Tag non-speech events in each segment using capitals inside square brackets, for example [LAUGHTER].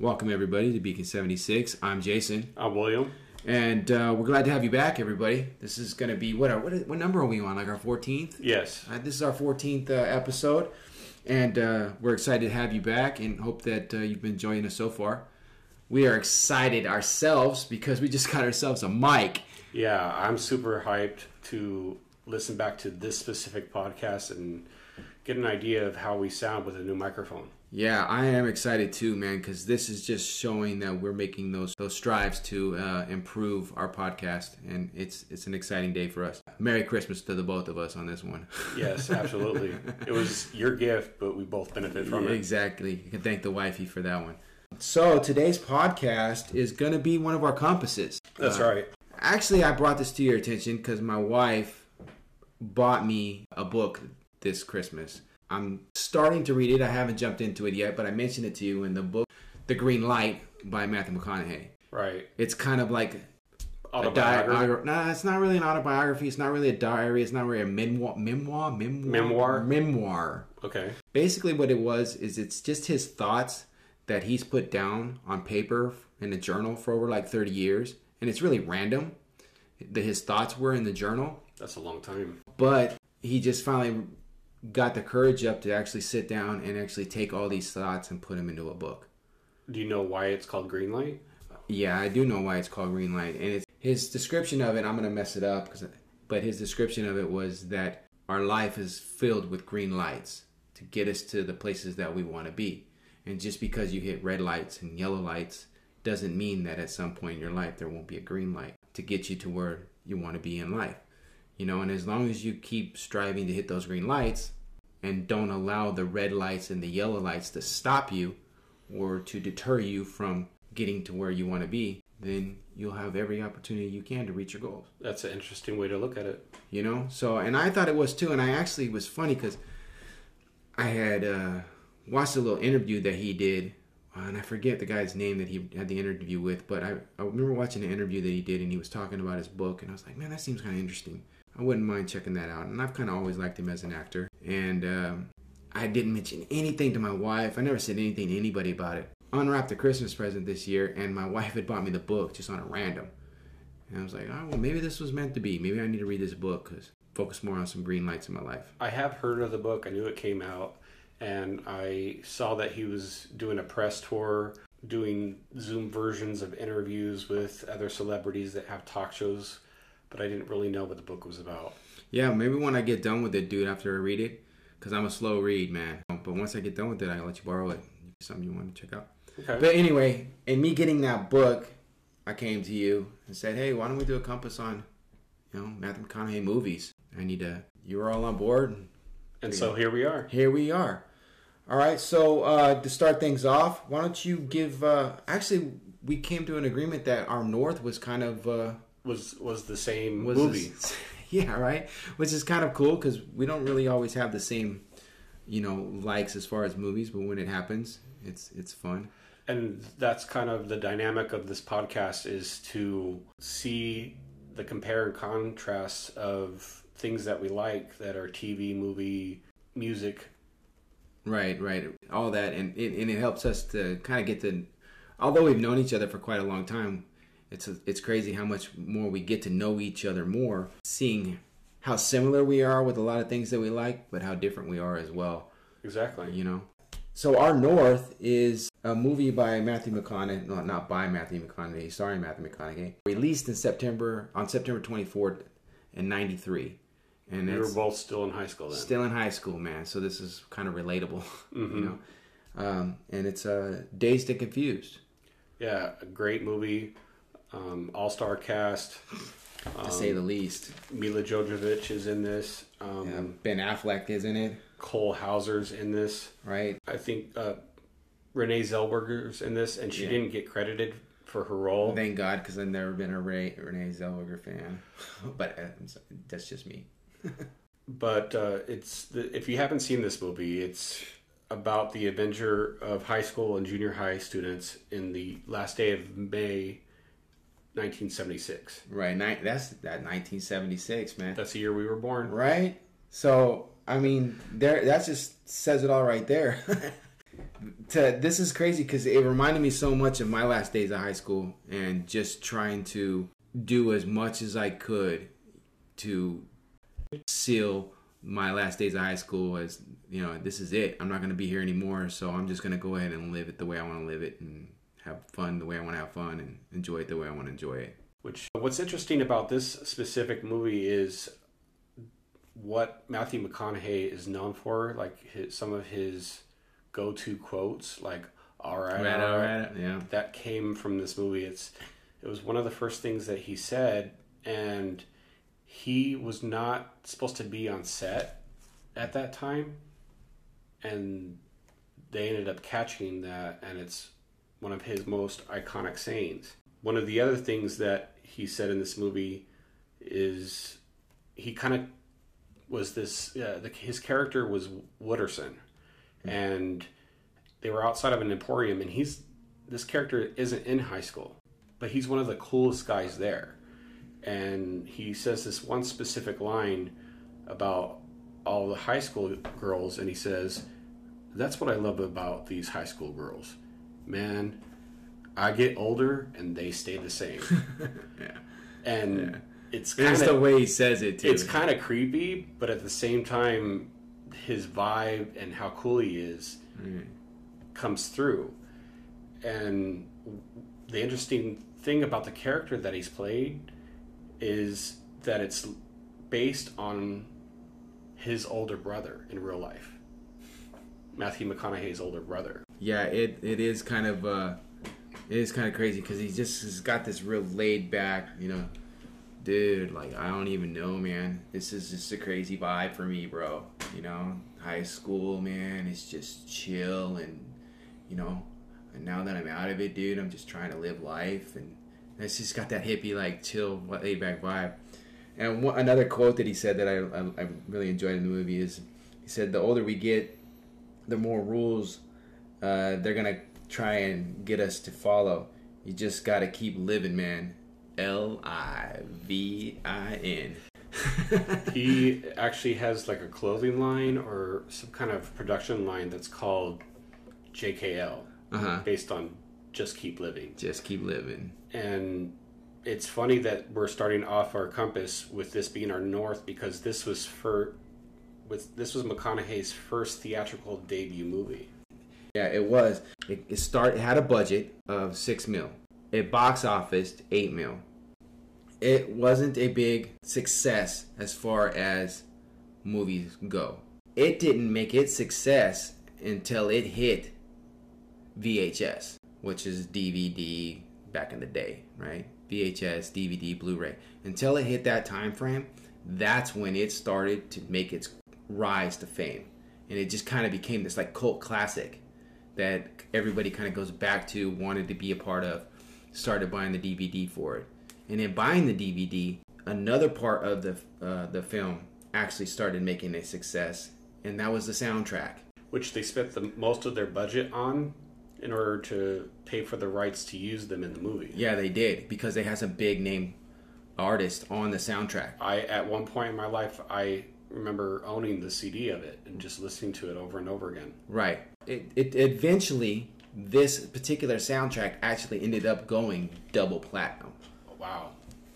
Welcome everybody to Beacon 76. I'm Jason, I'm William. and uh, we're glad to have you back, everybody. This is going to be what? Our, what? What number are we on? Like our 14th? Yes. Uh, this is our 14th uh, episode, and uh, we're excited to have you back, and hope that uh, you've been enjoying us so far. We are excited ourselves because we just [LAUGHS] got ourselves a mic. Yeah, I'm super hyped to listen back to this specific podcast and get an idea of how we sound with a new microphone. Yeah, I am excited too, man, because this is just showing that we're making those those strives to uh, improve our podcast, and it's it's an exciting day for us. Merry Christmas to the both of us on this one. [LAUGHS] Yes, absolutely. it was your gift, but we both benefit from it. exactly. You can thank the wifey for that one. So today's podcast is going to be one of our compasses. That's Uh, right. Actually, I brought this to your attention because my wife bought me a book this Christmas. I'm starting to read it. I haven't jumped into it yet, but I mentioned it to you in the book, The Green Light by Matthew McConaughey. Right. It's kind of like Autobiography. diary. Nah, it's not really an autobiography. It's not really a diary. It's not really a memoir. Memoir. Memoir. Memoir? Memoir. Okay. Basically, what it was is it's just his thoughts that he's put down on paper in a journal for over like 30 years, and it's really random. That his thoughts were in the journal, That's a long time. but he just finally got the courage up to actually sit down and actually take all these thoughts and put them into a book. Do you know why it's called Green Light? Yeah, I do know why it's called green light, and it's his description of it. I'm gonna mess it up, 'cause- but his description of it was that our life is filled with green lights to get us to the places that we want to be. And just because you hit red lights and yellow lights doesn't mean that at some point in your life there won't be a green light to get you to where you want to be in life. You know, and as long as you keep striving to hit those green lights and don't allow the red lights and the yellow lights to stop you or to deter you from getting to where you want to be, then you'll have every opportunity you can to reach your goals. That's an interesting way to look at it. You know? So, and I thought it was too. And I actually was funny because I had uh, watched a little interview that he did. And I forget the guy's name that he had the interview with, but I, I remember watching the interview that he did and he was talking about his book. And I was like, man, that seems kind of interesting. I wouldn't mind checking that out. And I've kind of always liked him as an actor. And um, I didn't mention anything to my wife. I never said anything to anybody about it. Unwrapped a Christmas present this year, and my [LAUGHS] wife had bought me the book just on a random. And I was like, oh, well, maybe this was meant to be. Maybe I need to read this book because focus more on some green lights in my life. I have heard of the book. I knew it came out, and I saw that he was doing a press tour, doing Zoom versions of interviews with other celebrities that have talk shows. But I didn't really know what the book was about. Yeah, maybe when I get done with it, dude, after I read it, because I'm a slow read, man. But once I get done with it, I'll let you borrow it. Something you want to check out. Okay. But anyway, in me getting that book, I came to you and said, hey, why don't we do a compass on, you know, Matthew McConaughey movies? I need to, you were all on board. and so here we are. Here we are. All right, so uh, to start things off, why don't you give? Uh, actually, we came to an agreement that our North was kind of uh, Was was the same was movie? this- [LAUGHS] yeah, right. Which is kind of cool because we don't really always have the same, you know, likes as far as movies. But when it happens, it's it's fun. and that's kind of the dynamic of this podcast is to see the compare and contrast of things that we like that are TV, movie, music. Right, right. All that, and it, and it helps us to kind of get to. Although we've known each other for quite a long time, it's it's crazy how much more we get to know each other more, seeing how similar we are with a lot of things that we like, but how different we are as well. Exactly. You know. So our North is a movie by Matthew McConaughey, no, not by Matthew McConaughey, sorry Matthew McConaughey, released in September on September twenty fourth in ninety three, and We were both still in high school then. still in high school, man. So this is kind of relatable, [LAUGHS] you Mhm. know. Um, and it's uh, Dazed and Confused. Yeah, a great movie. Um, All star cast. to Um, say the least. Milla Jovovich is in this. Um, Yeah, ben Affleck is in it, Cole Hauser's in this. right? I think uh, Renee Zellweger's in this, and she Yeah. didn't get credited for her role. Thank God, because I've never been a Ray, Renee Zellweger fan. [LAUGHS] but uh, sorry, that's just me. [LAUGHS] but uh, it's the, if you haven't seen this movie, it's about the adventure of high school and junior high students in the last day of May, 1976. Right, ni- that's that 1976, man. That's the year we were born. Right? So, I mean, there that just says it all right there. [LAUGHS] to this is crazy because it reminded me so much of my last days of high school and just trying to do as much as I could to seal my last days of high school as you know this is it i'm not going to be here anymore so i'm just going to go ahead and live it the way i want to live it and have fun the way i want to have fun and enjoy it the way i want to enjoy it. Which what's interesting about this specific movie is what matthew mcconaughey is known for like his, some of his go-to quotes like all right, right all right. right yeah. That came from this movie. It's it was one of the first things that he said and he was not supposed to be on set at that time and they ended up catching that and it's one of his most iconic sayings. One of the other things that he said in this movie is he kind of was this uh, the, his character was wooderson. And they were outside of an emporium and he's this character isn't in high school but he's one of the coolest guys there. And he says this one specific line about all the high school girls and he says that's what i love about these high school girls man i get older and they stay the same. [LAUGHS] Yeah. And it's And kind it's the way he says it too. it's kind of creepy but at the same time his vibe and how cool he is Mm. comes through. And the interesting thing about the character that he's played is that it's based on his older brother in real life matthew mcconaughey's older brother. Yeah it it is kind of uh it is kind of crazy because he just has got this real laid back you know dude like i don't even know man. This is just a crazy vibe for me bro. You know high school man it's just chill and you know and now that i'm out of it dude i'm just trying to live life and it's just got that hippie like chill laid back vibe. And one, another quote that he said that I, I, I really enjoyed in the movie is he said the older we get the more rules uh, they're gonna try and get us to follow. You just gotta keep living, man. L I V I N. [LAUGHS] he actually has like a clothing line or some kind of production line that's called jkl Uh huh. based on just keep living Just keep living. and it's funny that we're starting off our compass with this being our north because this was for with this was McConaughey's first theatrical debut movie. Yeah, it was. It, it start it had a budget of six mil. It box office eight mil. It wasn't a big success as far as movies go. It didn't make its success until it hit VHS, which is DVD back in the day, right? VHS, DVD, Blu-ray. Until it hit that time frame, that's when it started to make its rise to fame. And it just kind of became this like cult classic that everybody kind of goes back to, wanted to be a part of, started buying the DVD for it. And in buying the DVD, another part of the uh, the film actually started making a success, and that was the soundtrack. which they spent the most of their budget on in order to pay for the rights to use them in the movie. Yeah, they did because they had some big name artists on the soundtrack. I at one point in my life I remember owning the CD of it and just listening to it over and over again. Right. It, it eventually this particular soundtrack actually ended up going double platinum, oh, Wow.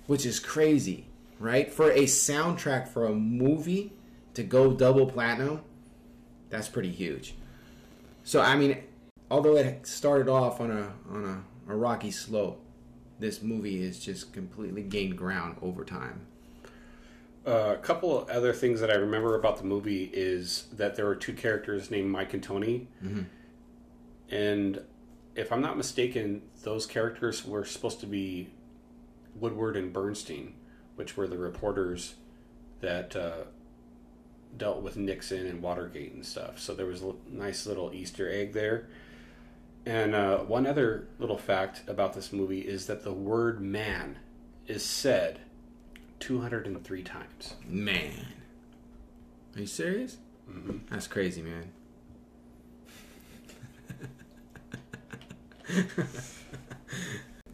which is crazy, right? For a soundtrack for a movie to go double platinum, that's pretty huge. So I mean, although it started off on a on a, a rocky slope, this movie has just completely gained ground over time. Uh, a couple of other things that I remember about the movie is that there were two characters named Mike and Tony. And if I'm not mistaken, those characters were supposed to be Woodward and Bernstein, which were the reporters that uh, dealt with Nixon and Watergate and stuff. So there was a nice little Easter egg there. And uh, one other little fact about this movie is that the word man is said 203 times. Man, are you serious? Mm-hmm. That's crazy, man.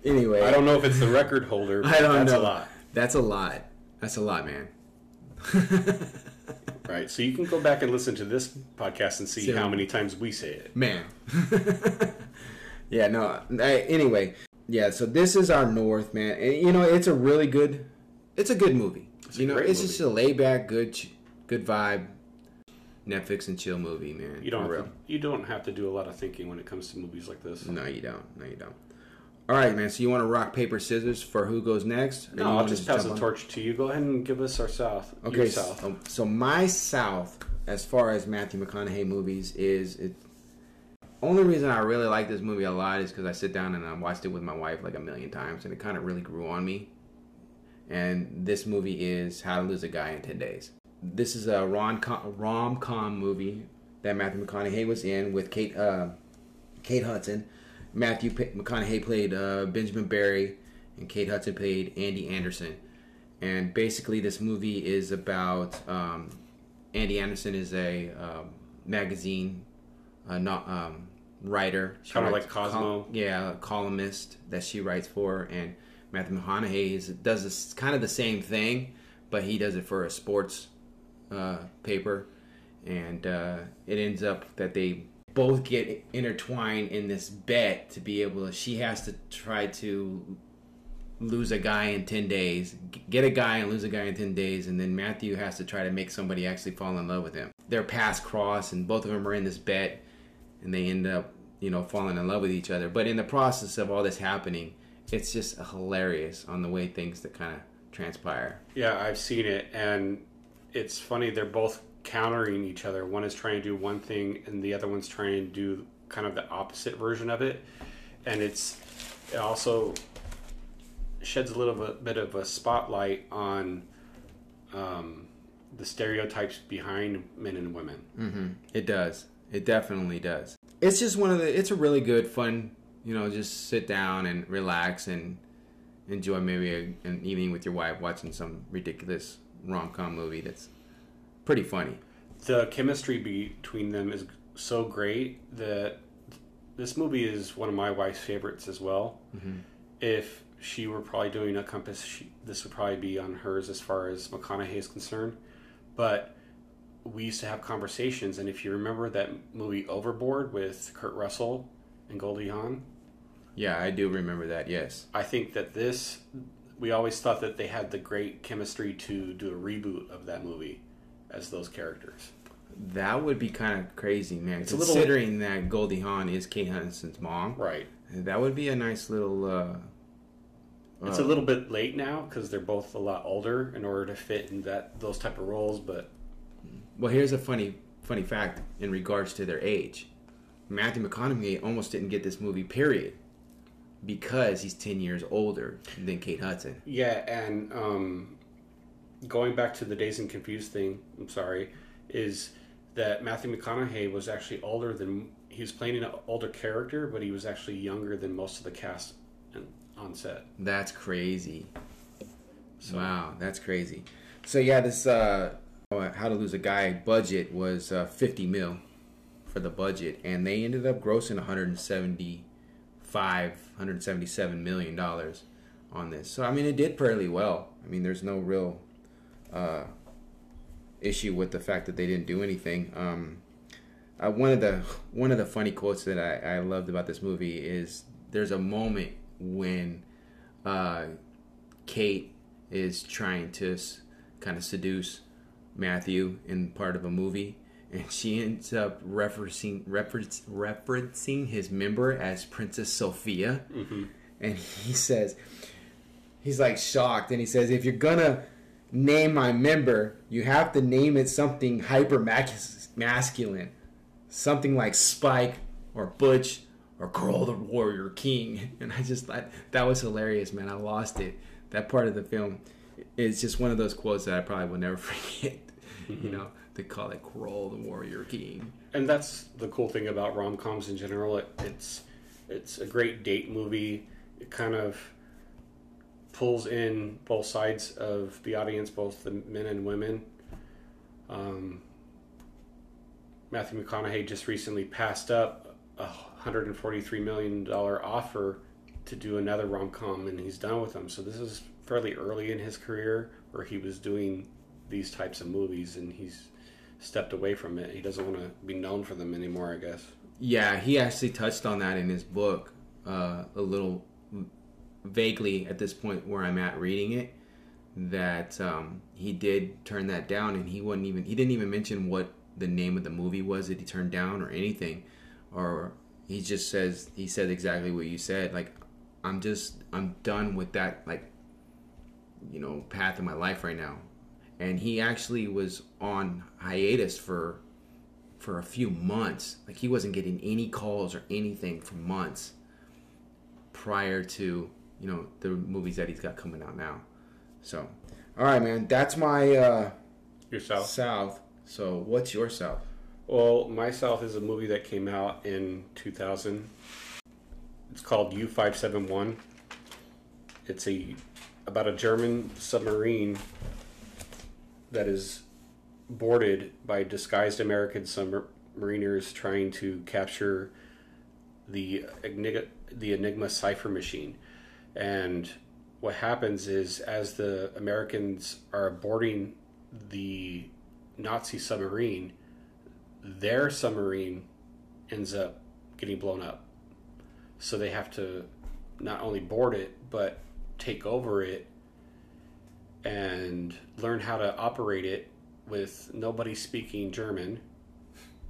anyway, I don't know if it's the record holder. But [LAUGHS] I don't that's know. a lot. That's a lot. That's a lot, man. [LAUGHS] Right. So you can go back and listen to this podcast and see So- how many times we say it. Man. [LAUGHS] yeah, no. I- Anyway, yeah, so this is our North, man. And, you know, it's a really good it's a good movie. a you know, it's movie. just a laid back, good good vibe Netflix and chill movie, man. You don't have to, you don't have to do a lot of thinking when it comes to movies like this. No, you don't. No, you don't. All right, man. So you want to rock paper scissors for who goes next? No, I'll just pass the on? torch to you. Go ahead and give us our south. Okay, south. so, so my South, as far as Matthew McConaughey movies, is it. Only reason I really like this movie a lot is because I sit down and I watched it with my wife like a million times, and it kind of really grew on me. And this movie is How to Lose a Guy in Ten Days. This is a rom com movie that Matthew McConaughey was in with Kate uh, Kate Hudson. Matthew P- McConaughey played uh, Benjamin Barry, and Kate Hudson played Andy Anderson. And basically, this movie is about um, Andy Anderson is a um, magazine uh, not, um, writer, Kinda like Cosmo. col- yeah, columnist that she writes for, and Matthew McConaughey is, does this kind of the same thing, but he does it for a sports uh, paper, and uh, it ends up that they both get intertwined in this bet to be able to. She has to try to lose a guy in 10 days, get a guy and lose a guy in 10 days, and then Matthew has to try to make somebody actually fall in love with him. Their paths cross, and both of them are in this bet, and they end up, you know, falling in love with each other. But in the process of all this happening, it's just hilarious on the way things that kind of transpire. Yeah, I've seen it, and it's funny. They're both countering each other. One is trying to do one thing, and the other one's trying to do kind of the opposite version of it. And it's it also sheds a little bit, of a spotlight on um, the stereotypes behind men and women. hmm It does. It definitely does. It's just one of the. It's a really good, fun. You know, just sit down and relax and enjoy maybe a, an evening with your wife watching some ridiculous rom com movie that's pretty funny. The chemistry between them is so great that this movie is one of my wife's favorites as well. Mm-hmm. If she were probably doing a compass, she, this would probably be on hers as far as McConaughey is concerned. But we used to have conversations, and if you remember that movie Overboard with Kurt Russell and Goldie Hawn, Yeah, I do remember that. Yes. I think that this we always thought that they had the great chemistry to do a reboot of that movie as those characters. That would be kind of crazy, man. It's a little- Considering that Goldie Hawn is Kate Hudson's mom, Right. that would be a nice little. Uh, It's a little bit late now because they're both a lot older in order to fit in that those type of roles. But Well, here's a funny funny fact in regards to their age. Matthew McConaughey almost didn't get this movie, period, because he's ten years older than Kate Hudson. yeah, and um, going back to the Dazed and Confused thing, I'm sorry, is that Matthew McConaughey was actually older than he was playing an older character, but he was actually younger than most of the cast on set. That's crazy. So- Wow, that's crazy. So yeah, this uh, How to Lose a Guy budget was uh, 50 mil for the budget, and they ended up grossing 175, 177 million dollars on this. So I mean, it did fairly well. I mean, there's no real uh, issue with the fact that they didn't do anything. Um, uh, one of the one of the funny quotes that I, I loved about this movie is there's a moment when uh, Kate is trying to kind of seduce Matthew in part of a movie, and she ends up referencing reference, referencing his member as Princess Sophia, mm-hmm. and he says he's like shocked, and he says if you're gonna name my member, you have to name it something hyper masculine, something like Spike or Butch or Carl the Warrior King. [LAUGHS] And I just thought that was hilarious, man. I lost it. That part of the film is just one of those quotes that I probably will never [LAUGHS] forget. You mm-hmm. know, they call it Carl the Warrior King. and that's the cool thing about rom coms in general. It, it's it's a great date movie. It kind of pulls in both sides of the audience, both the men and women. Um, Matthew McConaughey just recently passed up a hundred and forty-three million dollar offer to do another rom com, and he's done with them. So this is fairly early in his career where he was doing these types of movies, and he's stepped away from it. He doesn't want to be known for them anymore, I guess. Yeah, he actually touched on that in his book uh, a little vaguely at this point where I'm at reading it. That um, he did turn that down, and he wasn't even he didn't even mention what the name of the movie was that he turned down or anything, or he just says he said exactly what you said. Like, I'm just I'm done with that like you know path in my life right now, and he actually was on hiatus for for a few months. Like he wasn't getting any calls or anything for months prior to you know the movies that he's got coming out now. So, all right, man, that's my uh, Your South. south. So, what's your south? Well, My South is a movie that came out in 2000. It's called U571. It's a about a German submarine that is boarded by disguised American submariners trying to capture the Enigma, the Enigma cipher machine. And what happens is, as the Americans are boarding the Nazi submarine, their submarine ends up getting blown up. So they have to not only board it, but take over it and learn how to operate it with nobody speaking German.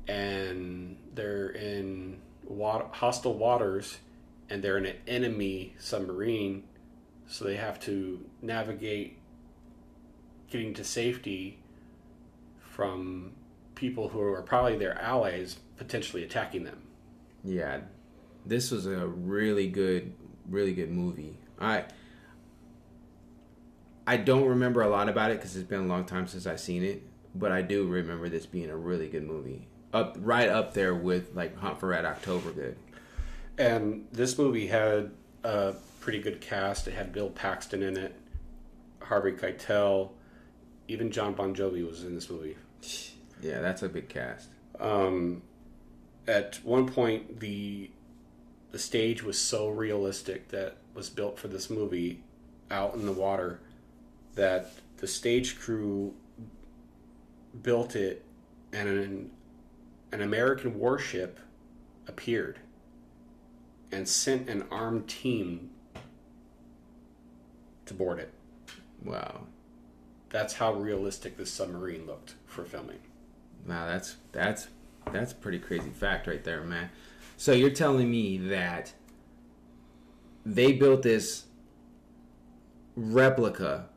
And they're in wat- hostile waters and they're in an enemy submarine. So they have to navigate getting to safety from people who are probably their allies potentially attacking them. Yeah, this was a really good, really good movie. I I don't remember a lot about it because it's been a long time since I've seen it, but I do remember this being a really good movie. Up right up there with like Hunt for Red October good. And this movie had a pretty good cast. It had Bill Paxton in it, Harvey Keitel, even John Bon Jovi was in this movie. [SIGHS] Yeah, that's a big cast. Um, at one point, the the stage was so realistic that was built for this movie out in the water that the stage crew built it and an, an American warship appeared and sent an armed team to board it. Wow. That's how realistic this submarine looked for filming. Wow, that's that's that's a pretty crazy fact right there, man. So you're telling me that they built this replica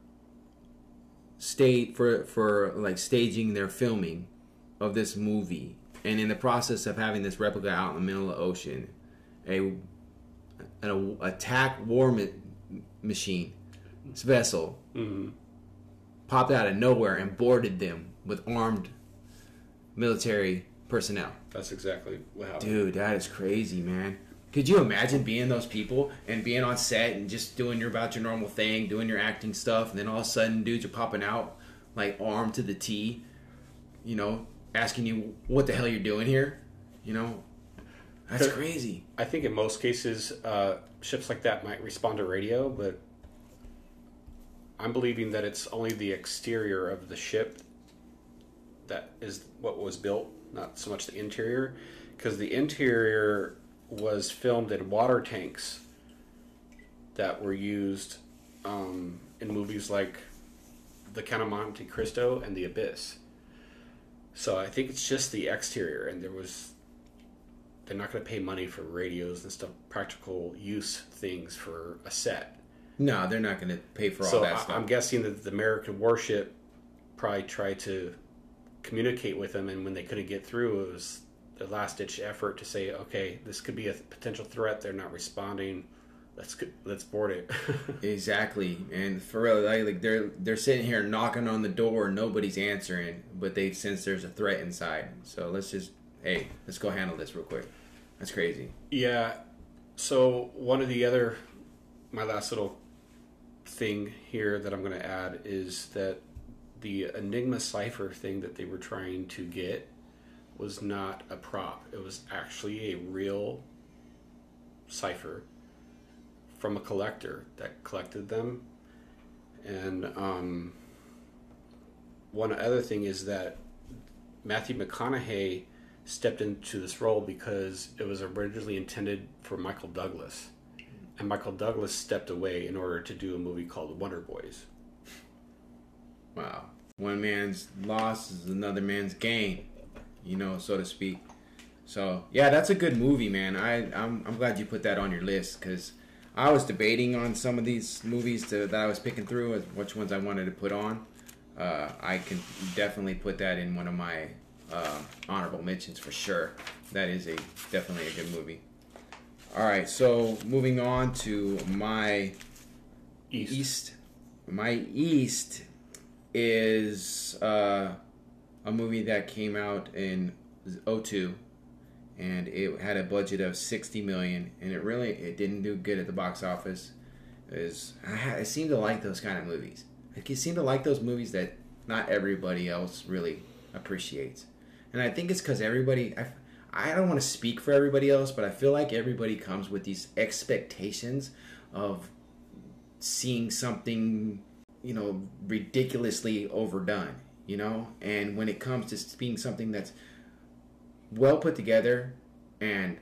state for for like staging their filming of this movie and in the process of having this replica out in the middle of the ocean a an attack war ma- machine vessel Mm-hmm. popped out of nowhere and boarded them with armed military personnel. That's exactly what happened. Dude, that is crazy, man. Could you imagine being those people and being on set and just doing your about your normal thing, doing your acting stuff, and then all of a sudden dudes are popping out like armed to the T, you know, asking you what the hell you're doing here, you know? That's crazy. I think in most cases, uh, ships like that might respond to radio, but I'm believing that it's only the exterior of the ship that is what was built, not so much the interior, because the interior was filmed in water tanks that were used um, in movies like The Count of Monte Cristo and The Abyss. So I think it's just the exterior, and there was they're not going to pay money for radios and stuff, practical use things for a set. No, they're not going to pay for all so that I, stuff. I'm guessing that the American warship probably tried to communicate with them, and when they couldn't get through, it was the last ditch effort to say, okay, this could be a potential threat. They're not responding. Let's let's board it. [LAUGHS] Exactly, and for real, like, like they're they're sitting here knocking on the door, nobody's answering, but they sense there's a threat inside. So let's just, hey, let's go handle this real quick. That's crazy. Yeah. So one of the other, my last little thing here that I'm going to add is that the Enigma cipher thing that they were trying to get was not a prop. It was actually a real cipher from a collector that collected them. And um, one other thing is that Matthew McConaughey stepped into this role because it was originally intended for Michael Douglas. And Michael Douglas stepped away in order to do a movie called Wonder Boys. Wow. One man's loss is another man's gain, you know, so to speak. So yeah, that's a good movie, man. I I'm I'm glad you put that on your list because I was debating on some of these movies to, that I was picking through, which ones I wanted to put on. Uh, I can definitely put that in one of my uh, honorable mentions for sure. That is a definitely a good movie. All right, so moving on to my East. East. My East is uh, a movie that came out in 02 and it had a budget of 60 million and it really it didn't do good at the box office. Is I, I seem to like those kind of movies. I seem to like those movies that not everybody else really appreciates. And I think it's because everybody I, I don't want to speak for everybody else but I feel like everybody comes with these expectations of seeing something you know ridiculously overdone you know? And when it comes to being something that's well put together and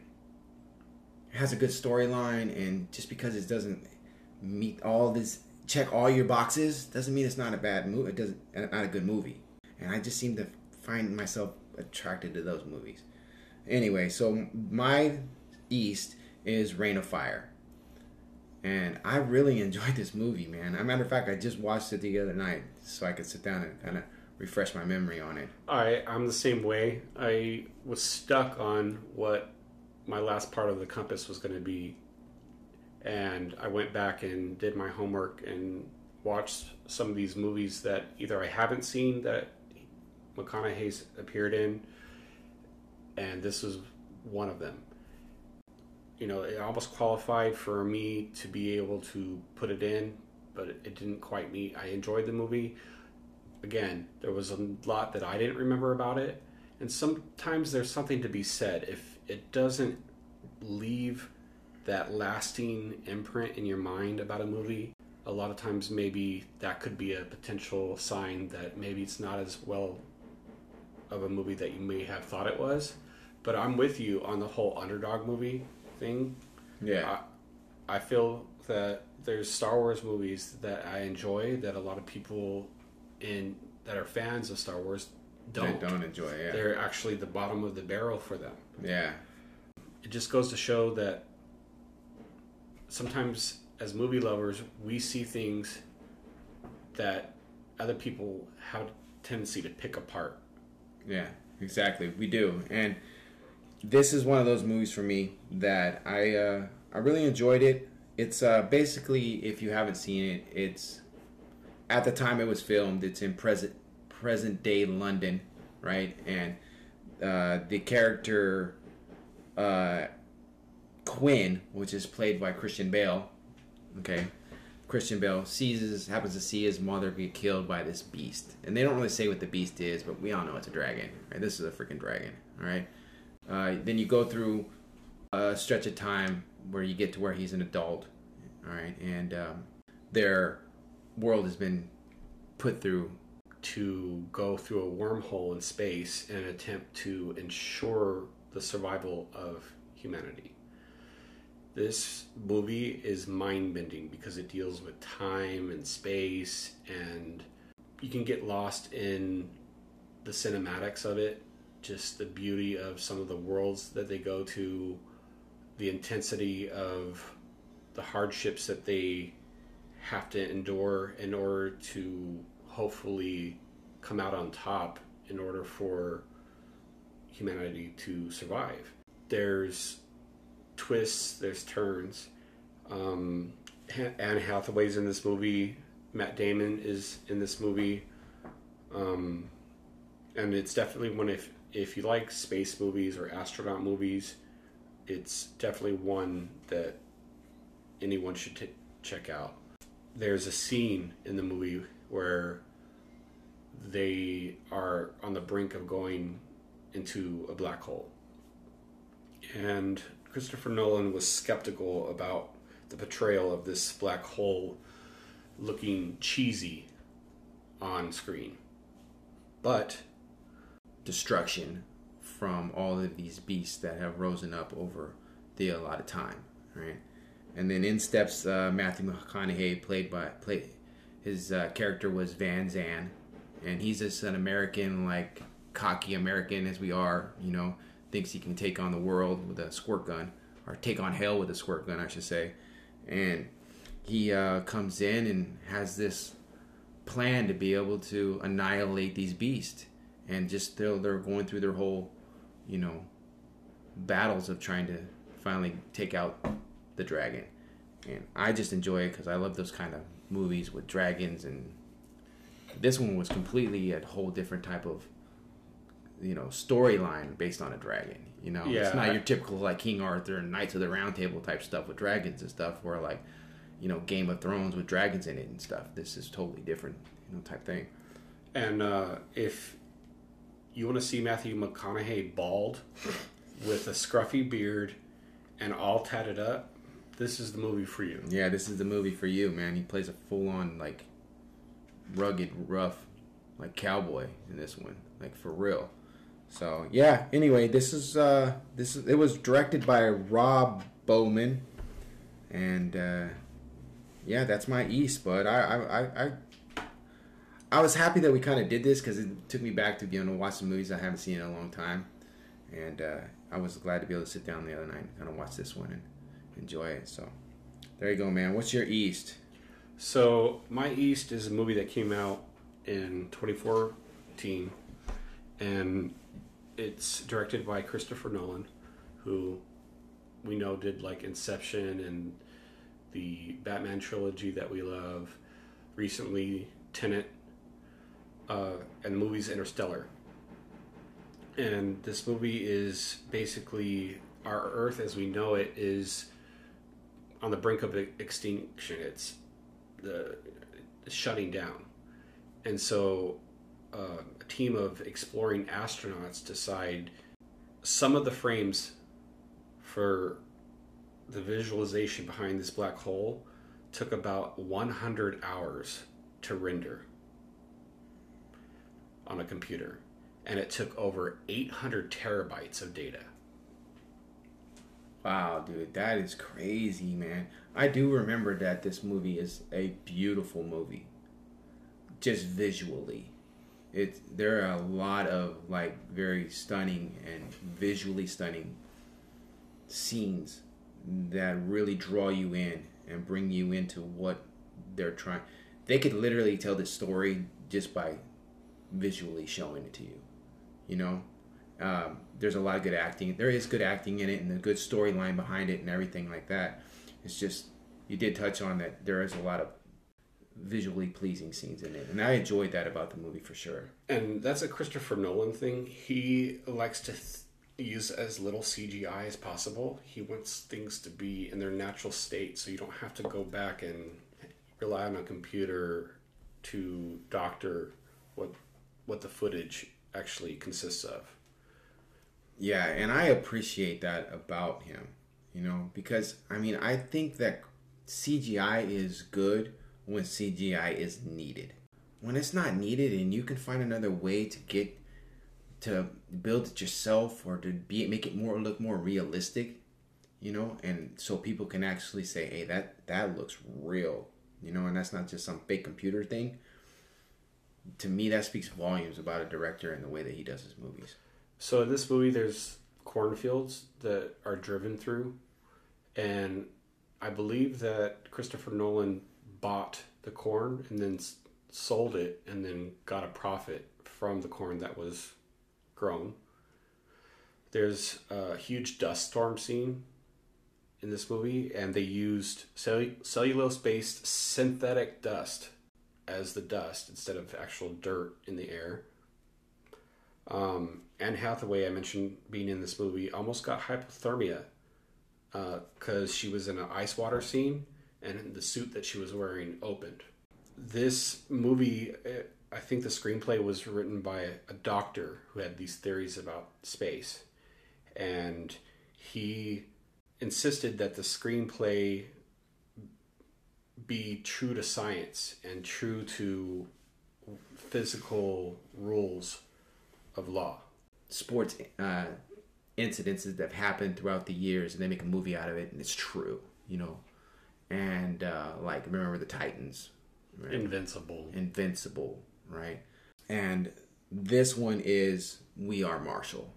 has a good storyline and just because it doesn't meet all this check all your boxes doesn't mean it's not a bad movie it doesn't uh, not a good movie. And i just seem to find myself attracted to those movies. Anyway so my east is Reign of Fire. And i really [LAUGHS] enjoyed this movie man. As a matter of fact i just watched it the other night so i could sit down and kind of refresh my memory on it. I I'm the same way. I was stuck on what my last part of the compass was going to be, and I went back and did my homework and watched some of these movies that either I haven't seen that McConaughey's appeared in, and this was one of them. You know, it almost qualified for me to be able to put it in, but it didn't quite meet. I enjoyed the movie again, there was a lot that I didn't remember about it. And sometimes there's something to be said. If it doesn't leave that lasting imprint in your mind about a movie, a lot of times maybe that could be a potential sign that maybe it's not as well of a movie that you may have thought it was. But I'm with you on the whole underdog movie thing. Yeah. I, I feel that there's Star Wars movies that I enjoy that a lot of people in that are fans of Star Wars don't they don't enjoy. Yeah, they're actually the bottom of the barrel for them. Yeah, it just goes to show that sometimes as movie lovers we see things that other people have a tendency to pick apart. Yeah, exactly. We do, and this is one of those movies for me that I uh, I really enjoyed it. It's uh, basically, if you haven't seen it, it's at the time it was filmed, it's in present present day London, right? And uh, the character uh, Quinn, which is played by Christian Bale, okay, Christian Bale sees happens to see his mother get killed by this beast, and they don't really say what the beast is, but we all know it's a dragon, right? This is a freaking dragon, all right. Uh, then you go through a stretch of time where you get to where he's an adult, all right, and um, their world has been put through to go through a wormhole in space in an attempt to ensure the survival of humanity. This movie is mind bending because it deals with time and space, and you can get lost in the cinematics of it, just the beauty of some of the worlds that they go to, the intensity of the hardships that they have to endure in order to hopefully come out on top in order for humanity to survive. There's twists, there's turns. Um, Anne Hathaway's in this movie. Matt Damon is in this movie. Um, and it's definitely one if if you like space movies or astronaut movies, it's definitely one that anyone should t- check out there's a scene in the movie where they are on the brink of going into a black hole. And Christopher Nolan was skeptical about the portrayal of this black hole looking cheesy on screen. But destruction from all of these beasts that have risen up over the allotted time, right? And then in steps uh, Matthew McConaughey, played by played his uh, character was Van Zan, and he's just an American, like cocky American as we are, you know, thinks he can take on the world with a squirt gun, or take on hell with a squirt gun, I should say. And he uh, comes in and has this plan to be able to annihilate these beasts, and just they're, they're going through their whole, you know, battles of trying to finally take out the dragon. And I just enjoy it because I love those kind of movies with dragons and this one was completely a whole different type of you know storyline based on a dragon you know? Yeah, it's not your typical like king arthur and knights of the round table type stuff with dragons and stuff where like you know game of thrones with dragons in it and stuff. This is totally different you know type thing. And uh, if you want to see Matthew McConaughey bald with a scruffy beard and all tatted up, this is the movie for you. yeah this is the movie for you man. He plays a full-on like rugged rough like cowboy in this one like for real. So yeah anyway this is uh this is it was directed by rob bowman. And uh yeah that's my east but i i i, I was happy that we kind of did this because it took me back to being able to watch some movies I haven't seen in a long time, and uh, I was glad to be able to sit down the other night and kind of watch this one and enjoy it. So, there you go, man. What's your East? So, My East is a movie that came out in 2014, and it's directed by Christopher Nolan, who we know did like Inception and the Batman trilogy that we love. Recently, Tenet, uh, and the movie's Interstellar. And this movie is basically our Earth as we know it is on the brink of extinction. It's the shutting down, and so uh, a team of exploring astronauts decide some of the frames for the visualization behind this black hole took about 100 hours to render on a computer and it took over 800 terabytes of data Wow, dude, that is crazy, man. I do remember that this movie is a beautiful movie, just visually. It there are a lot of like very stunning and visually stunning scenes that really draw you in and bring you into what they're trying. They could literally tell the story just by visually showing it to you. You know, um, there's a lot of good acting. There is good acting in it and a good storyline behind it and everything like that. It's just you did touch on that there is a lot of visually pleasing scenes in it, and I enjoyed that about the movie for sure. and that's a christopher nolan thing he likes to th- use as little cgi as possible he wants things to be in their natural state so you don't have to go back and rely on a computer to doctor what what the footage actually consists of Yeah, and I appreciate that about him, you know, because I mean, I think that CGI is good when CGI is needed. When it's not needed and you can find another way to get to build it yourself or to be make it more look more realistic, you know, and so people can actually say, "Hey, that that looks real." You know, and that's not just some fake computer thing. To me, that speaks volumes about a director and the way that he does his movies. So in this movie, there's cornfields that are driven through, and I believe that Christopher Nolan bought the corn and then sold it and then got a profit from the corn that was grown. There's a huge dust storm scene in this movie, and they used cell- cellulose-based synthetic dust as the dust instead of actual dirt in the air. Um, Anne Hathaway, I mentioned being in this movie, almost got hypothermia because she was in an ice water scene and the suit that she was wearing opened. This movie, eh, I think the screenplay was written by a doctor who had these theories about space. And he insisted that the screenplay be true to science and true to physical rules of law. sports uh, incidences that have happened throughout the years, and they make a movie out of it, and it's true, you know. And uh, like, remember the Titans, right? Invincible, Invincible, right? And this one is We Are Marshall.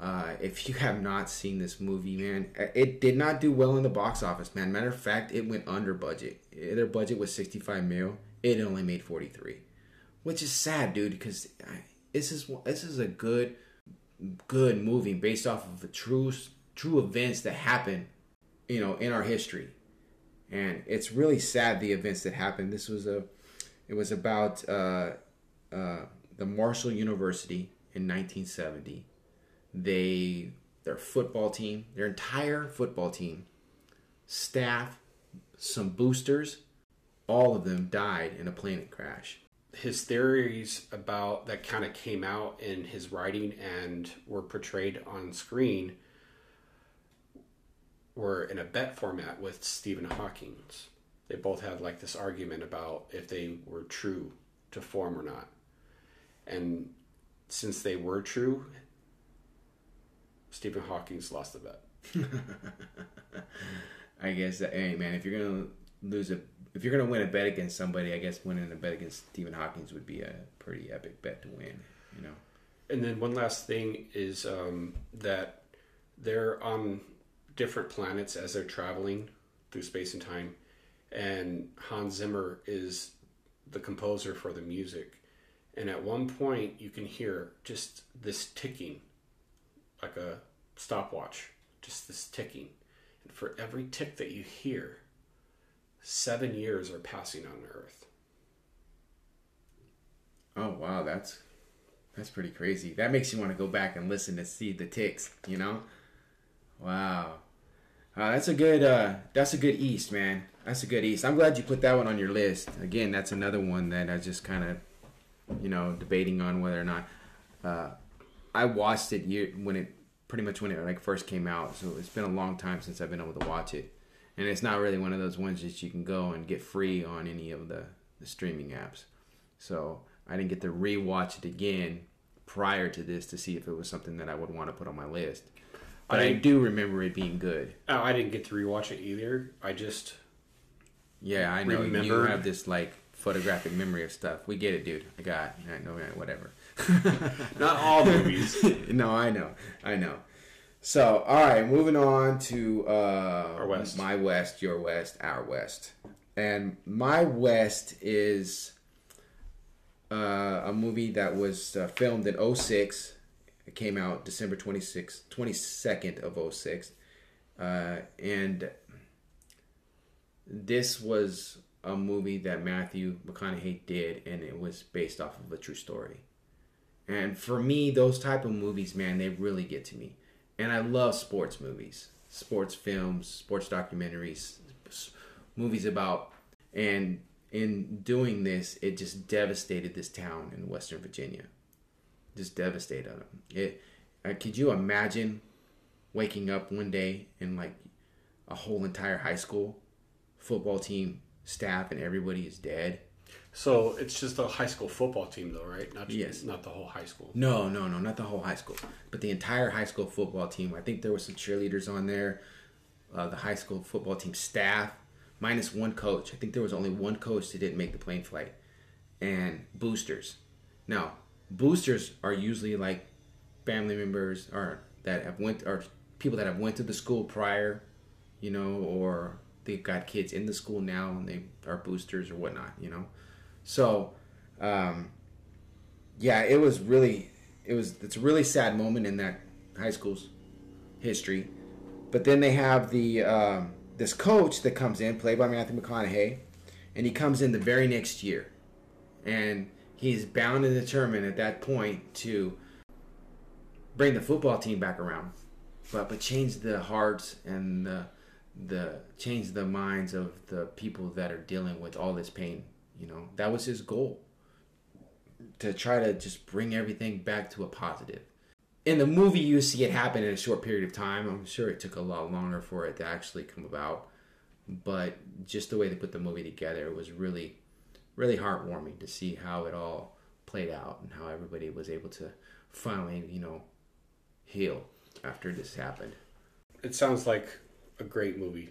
Uh, if you have not seen this movie, man, it did not do well in the box office, man. Matter of fact, it went under budget. Their budget was 65 mil. It only made 43, which is sad, dude. Because this is this is a good, good movie based off of the true true events that happened, you know, in our history, and it's really sad the events that happened. This was a, it was about uh, uh, the Marshall University in 1970 they their football team, their entire football team, staff, some boosters, all of them died in a plane crash. His theories about that kind of came out in his writing and were portrayed on screen were in a bet format with Stephen Hawking. They both had like this argument about if they were true to form or not. And since they were true, Stephen Hawking's lost the bet. [LAUGHS] I guess that hey man, if you're gonna lose a if you're gonna win a bet against somebody, I guess winning a bet against Stephen Hawking's would be a pretty epic bet to win, you know. And then one last thing is um, that they're on different planets as they're traveling through space and time, and Hans Zimmer is the composer for the music. And at one point, you can hear just this ticking like a stopwatch, just this ticking. And for every tick that you hear, seven years are passing on Earth. Oh wow, that's that's pretty crazy. That makes you want to go back and listen to see the ticks, you know? Wow. Uh, that's a good uh, that's a good East, man. That's a good East. I'm glad you put that one on your list. Again, that's another one that I just kind of, you know, debating on whether or not. Uh, I watched it year when it pretty much when it like first came out. So it's been a long time since I've been able to watch it, and it's not really one of those ones that you can go and get free on any of the the streaming apps. So I didn't get to rewatch it again prior to this to see if it was something that I would want to put on my list. But I, I do remember it being good. Oh, I didn't get to rewatch it either. I just yeah, I know remembered. you have this like photographic memory of stuff. We get it, dude. I got I know whatever. [LAUGHS] Not all movies. [LAUGHS] no, I know, I know. So, all right, moving on to uh, our west, my west, your west, our west, and my west is uh, a movie that was uh, filmed in 06. It came out December 26th, 22nd of 06. Uh, and this was a movie that Matthew McConaughey did, and it was based off of a true story. And for me, those type of movies, man, they really get to me. And I love sports movies, sports films, sports documentaries, movies about. And in doing this, it just devastated this town in Western Virginia. Just devastated them. It. Uh, could you imagine waking up one day and like a whole entire high school football team staff and everybody is dead? So it's just a high school football team, though, right? Not just, yes. Not the whole high school. No, no, no, not the whole high school, but the entire high school football team. I think there were some cheerleaders on there. Uh, the high school football team staff, minus one coach. I think there was only one coach that didn't make the plane flight, and boosters. Now, boosters are usually like family members or that have went or people that have went to the school prior, you know, or they've got kids in the school now and they are boosters or whatnot, you know. So, um, yeah, it was really, it was, it's a really sad moment in that high school's history. But then they have the, um, this coach that comes in, played by Matthew McConaughey, and he comes in the very next year. And he's bound and determined at that point to bring the football team back around, but but change the hearts and the the change the minds of the people that are dealing with all this pain you know, that was his goal to try to just bring everything back to a positive. In the movie, you see it happen in a short period of time. I'm sure it took a lot longer for it to actually come about, but just the way they put the movie together was really, really heartwarming to see how it all played out and how everybody was able to finally, you know, heal after this happened. It sounds like a great movie.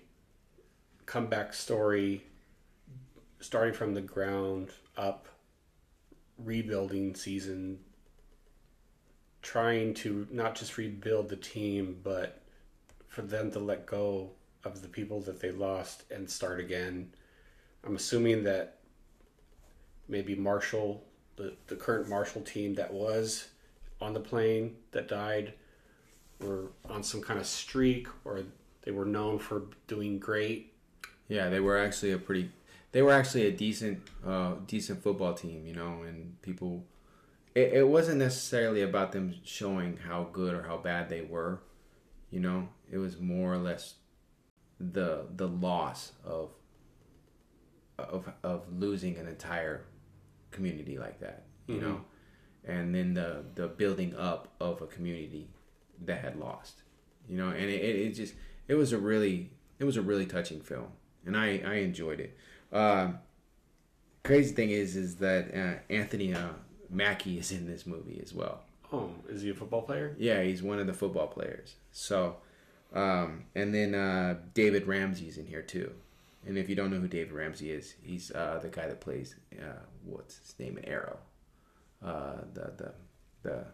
Comeback story, starting from the ground up, rebuilding season, trying to not just rebuild the team, but for them to let go of the people that they lost and start again. I'm assuming that maybe Marshall, the, the current Marshall team that was on the plane that died, were on some kind of streak or they were known for doing great. Yeah, they were actually a pretty they were actually a decent uh decent football team, you know, and people it, it wasn't necessarily about them showing how good or how bad they were, you know. It was more or less the the loss of of of losing an entire community like that, you Mhm. know. And then the the building up of a community that had lost, you know, and it, it, it just it was a really it was a really touching film, and I I enjoyed it. Uh, crazy thing is is that uh, Anthony uh, Mackie is in this movie as well. Oh, is he a football player? Yeah, he's one of the football players. So, um, and then uh, David Ramsey's in here too. And if you don't know who David Ramsey is, he's uh, the guy that plays uh, what's his name in Arrow, uh, the the the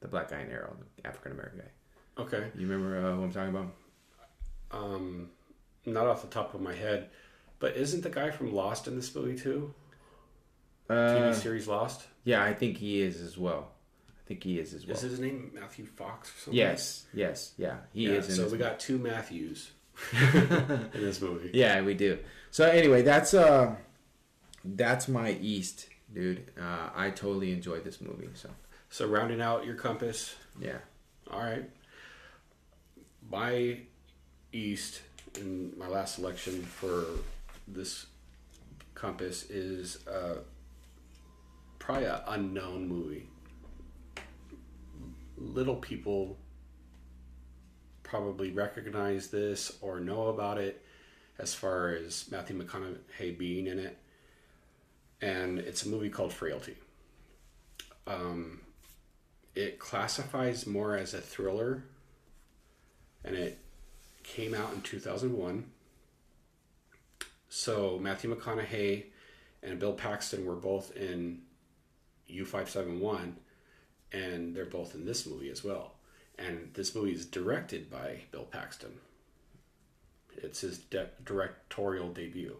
the black guy in Arrow, the African American guy. Okay. You remember uh, who I'm talking about? Um, not off the top of my head, but isn't the guy from Lost in this movie too? TV Uh, series Lost. yeah, I think he is as well. I think he is as well. Is his name Matthew Fox or something? Yes, yes, yeah, he Yeah, is. So we got two Matthews [LAUGHS] in this movie. Yeah, we do. So anyway, that's uh that's my East, dude. Uh, I totally enjoyed this movie. So So rounding out your compass. yeah, All right. My East in my last selection for this compass is uh, probably an unknown movie. Little people probably recognize this or know about it as far as Matthew McConaughey being in it. And it's a movie called Frailty. Um, it classifies more as a thriller and it came out in 2001 so matthew mcconaughey and bill paxton were both in u571 and they're both in this movie as well and this movie is directed by bill paxton it's his de- directorial debut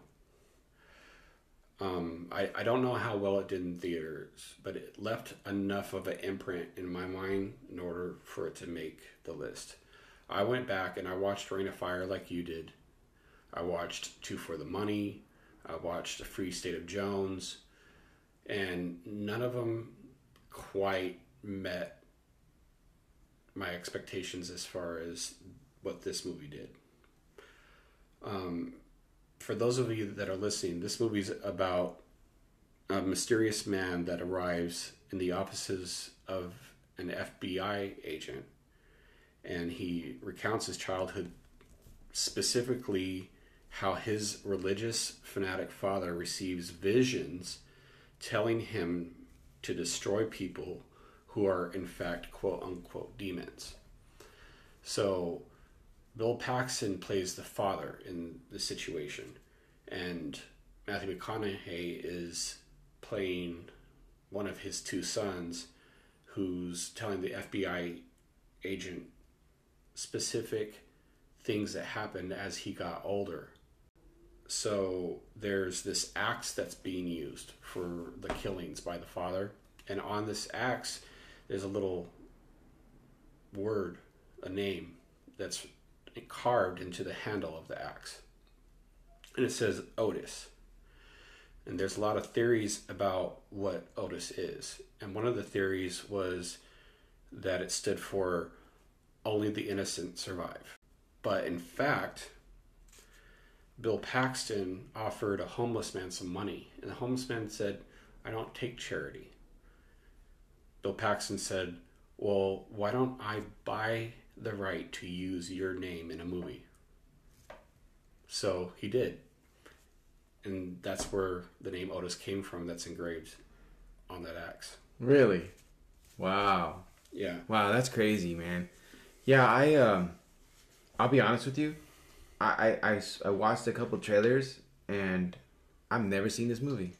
um, I, I don't know how well it did in theaters, but it left enough of an imprint in my mind in order for it to make the list. I went back and I watched Reign of Fire like you did. I watched Two for the Money. I watched A Free State of Jones. And none of them quite met my expectations as far as what this movie did. Um, for those of you that are listening, this movie's about a mysterious man that arrives in the offices of an FBI agent, and he recounts his childhood, specifically how his religious fanatic father receives visions telling him to destroy people who are in fact quote unquote demons. So Bill Paxton plays the father in the situation, and Matthew McConaughey is playing one of his two sons who's telling the FBI agent specific things that happened as he got older. So there's this axe that's being used for the killings by the father, and on this axe, there's a little word, a name that's carved into the handle of the axe. And it says Otis. And there's a lot of theories about what Otis is. And one of the theories was that it stood for only the innocent survive. But in fact, Bill Paxton offered a homeless man some money. And the homeless man said, I don't take charity. Bill Paxton said, Well, why don't I buy the right to use your name in a movie? So he did. And that's where the name Otis came from, that's engraved on that axe. really, wow. Yeah. Wow, that's crazy, man. Yeah, I um, I'll be honest with you. I I, I watched a couple trailers and I've never seen this movie.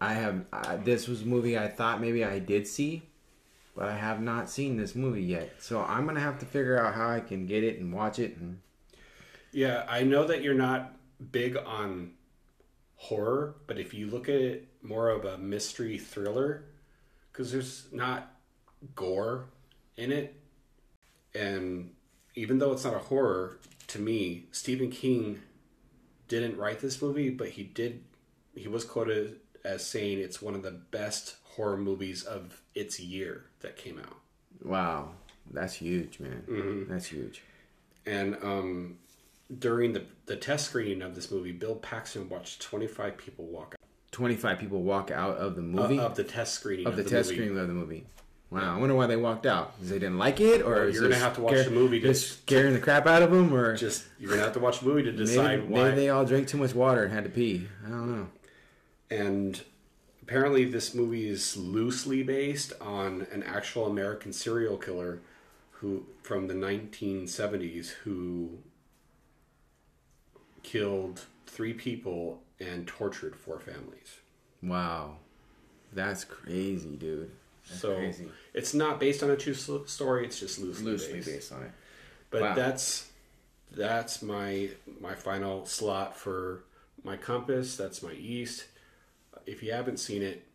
I have this was a movie I thought maybe I did see, but I have not seen this movie yet. So I'm gonna have to figure out how I can get it and watch it. And Yeah, I know that you're not big on horror, but if you look at it more of a mystery thriller, because there's not gore in it, and even though it's not a horror, to me, Stephen King didn't write this movie, but he did. He was quoted as saying it's one of the best horror movies of its year that came out. wow, that's huge, man. That's huge. And um, during the the test screening of this movie, Bill Paxton watched 25 people walk out. Twenty five people walk out of the out movie of the test screening of the, the test movie. screening of the movie. Wow, I wonder why they walked out. Because they didn't like it, or Well, you're gonna have to watch scare- the movie to- just scaring the crap out of them, or Just you're gonna have to watch the movie to maybe, decide why. maybe they all drank too much water and had to pee. I don't know. And apparently, this movie is loosely based on an actual American serial killer who from the 1970s who killed three people and tortured four families. Wow, that's crazy, dude. That's so crazy. it's not based on a true story; it's just loosely, Loosely based. based on it. But Wow. that's that's my my final slot for my compass. That's my east. If you haven't seen it,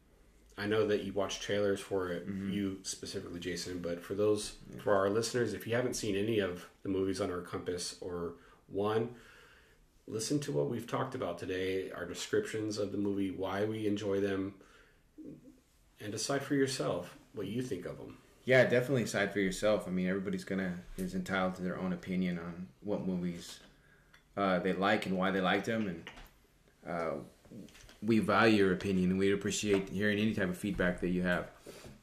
I know that you watch trailers for it. Mm-hmm. You specifically, Jason. But for those for our listeners, if you haven't seen any of the movies on our compass or one, listen to what we've talked about today. Our descriptions of the movie, why we enjoy them, and decide for yourself what you think of them. Yeah, definitely decide for yourself. I mean, everybody's gonna is entitled to their own opinion on what movies uh, they like and why they like them, and uh, we value your opinion and we appreciate hearing any type of feedback that you have.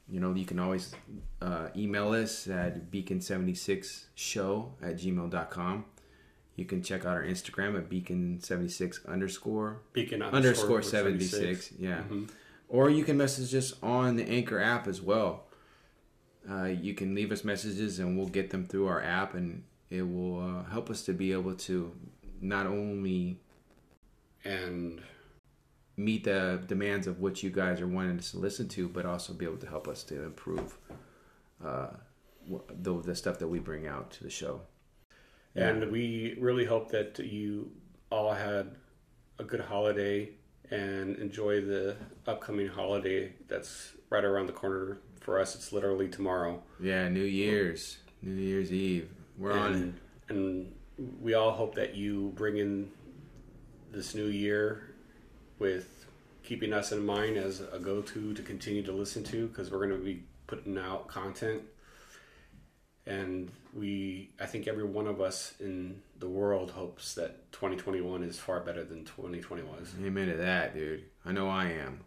You know, you can always uh, email us at beacon76show at gmail.com. You can check out our Instagram at beacon76 underscore Beacon underscore 76 yeah or you can message us on the anchor app as well. Uh, you can leave us messages and we'll get them through our app and it will uh, help us to be able to not only and meet the demands of what you guys are wanting us to listen to but also be able to help us to improve uh, the, the stuff that we bring out to the show. And we really hope that you all had a good holiday and enjoy the upcoming holiday that's right around the corner. For us, it's literally tomorrow. yeah new year's new year's eve we're on it and, and we all hope that you bring in this new year with keeping us in mind as a go-to to continue to listen to because we're going to be putting out content and we i think every one of us in the world hopes that 2021 is far better than 2020 was Amen to that, dude. I know I am.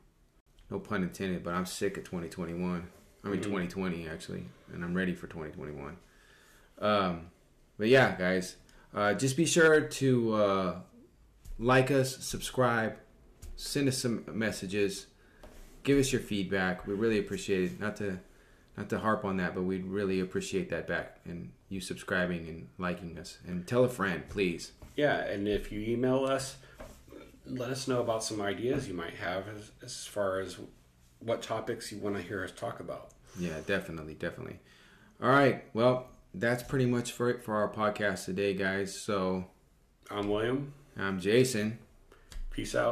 No pun intended, but I'm sick of 2021. I mean, 2020 actually, and I'm ready for 2021. Um, but yeah, guys, uh, just be sure to uh, like us, subscribe, send us some messages, give us your feedback. We really appreciate it. Not to not to harp on that, but we'd really appreciate that back and you subscribing and liking us. And tell a friend, please. yeah and if you email us let us know about some ideas you might have as, as far as what topics you want to hear us talk about Yeah, definitely, definitely. All right, well, that's pretty much for it for our podcast today, guys. So i'm william I'm Jason. peace out